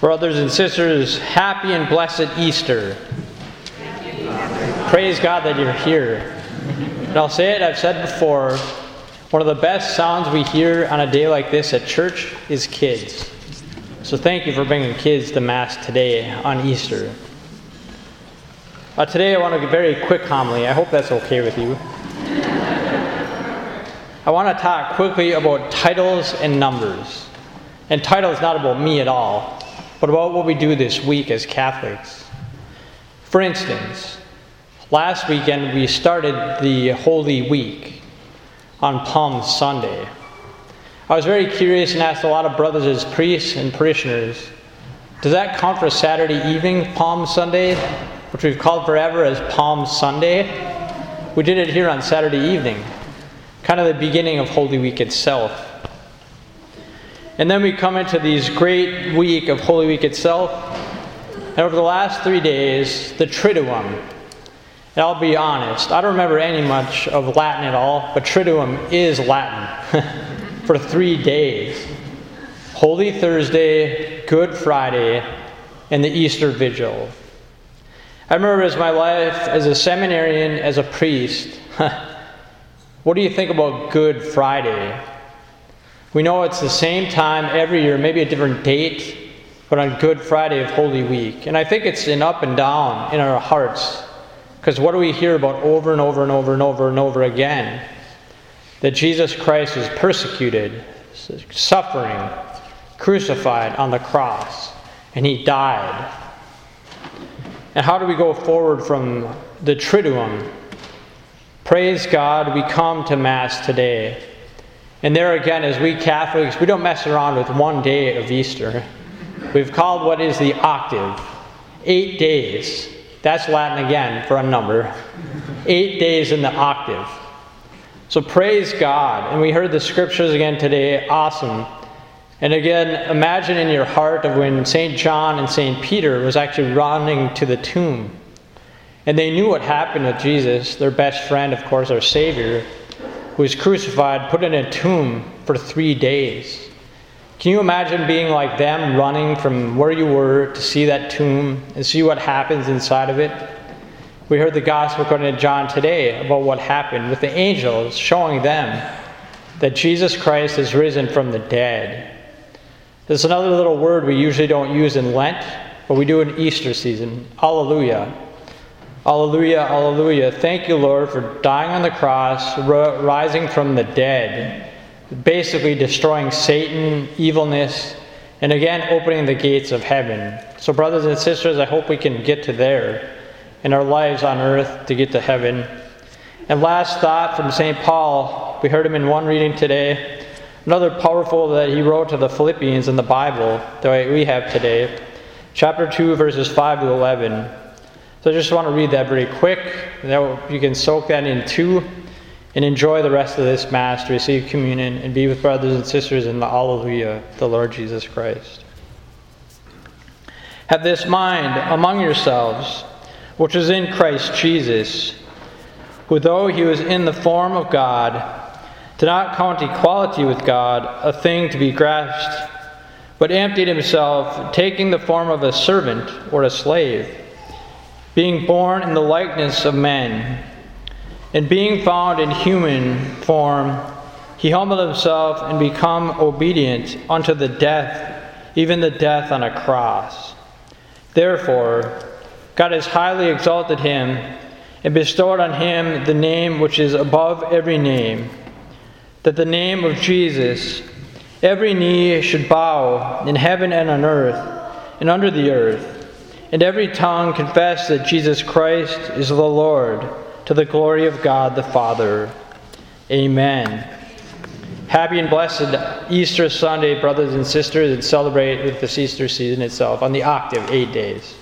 Brothers and sisters, happy and blessed Easter. Praise God that you're here. And I'll say it, I've said before, one of the best sounds we hear on a day like this at church is kids. So thank you for bringing kids to Mass today on Easter. Uh, today I want to give a very quick homily. I hope that's okay with you. I want to talk quickly about titles and numbers. And titles not about me at all but about what we do this week as Catholics. For instance, last weekend we started the Holy Week on Palm Sunday. I was very curious and asked a lot of brothers as priests and parishioners does that count for Saturday evening, Palm Sunday, which we've called forever as Palm Sunday? We did it here on Saturday evening, kind of the beginning of Holy Week itself. And then we come into these great week of Holy Week itself. And over the last three days, the Triduum. And I'll be honest, I don't remember any much of Latin at all, but Triduum is Latin for three days Holy Thursday, Good Friday, and the Easter Vigil. I remember as my life as a seminarian, as a priest, what do you think about Good Friday? We know it's the same time every year, maybe a different date, but on Good Friday of Holy Week. And I think it's an up and down in our hearts. Because what do we hear about over and over and over and over and over again? That Jesus Christ was persecuted, suffering, crucified on the cross, and he died. And how do we go forward from the Triduum? Praise God, we come to Mass today and there again, as we Catholics, we don't mess around with one day of Easter. We've called what is the octave eight days. That's Latin again for a number. Eight days in the octave. So praise God. And we heard the scriptures again today. Awesome. And again, imagine in your heart of when St. John and St. Peter was actually running to the tomb. And they knew what happened with Jesus, their best friend, of course, our Savior who was crucified, put in a tomb for three days. Can you imagine being like them, running from where you were to see that tomb and see what happens inside of it? We heard the gospel according to John today about what happened with the angels showing them that Jesus Christ is risen from the dead. There's another little word we usually don't use in Lent, but we do in Easter season. Alleluia. Alleluia, alleluia. Thank you, Lord, for dying on the cross, rising from the dead, basically destroying Satan, evilness, and again opening the gates of heaven. So, brothers and sisters, I hope we can get to there in our lives on earth to get to heaven. And last thought from St. Paul, we heard him in one reading today. Another powerful that he wrote to the Philippians in the Bible that we have today, chapter 2, verses 5 to 11. So I just want to read that very quick. That you can soak that in too and enjoy the rest of this Mass to receive communion and be with brothers and sisters in the Alleluia, the Lord Jesus Christ. Have this mind among yourselves, which is in Christ Jesus, who, though he was in the form of God, did not count equality with God a thing to be grasped, but emptied himself, taking the form of a servant or a slave being born in the likeness of men, and being found in human form, he humbled himself and became obedient unto the death, even the death on a cross. Therefore, God has highly exalted him and bestowed on him the name which is above every name, that the name of Jesus every knee should bow in heaven and on earth and under the earth and every tongue confess that Jesus Christ is the Lord, to the glory of God the Father. Amen. Happy and blessed Easter Sunday, brothers and sisters, and celebrate with this Easter season itself on the octave, eight days.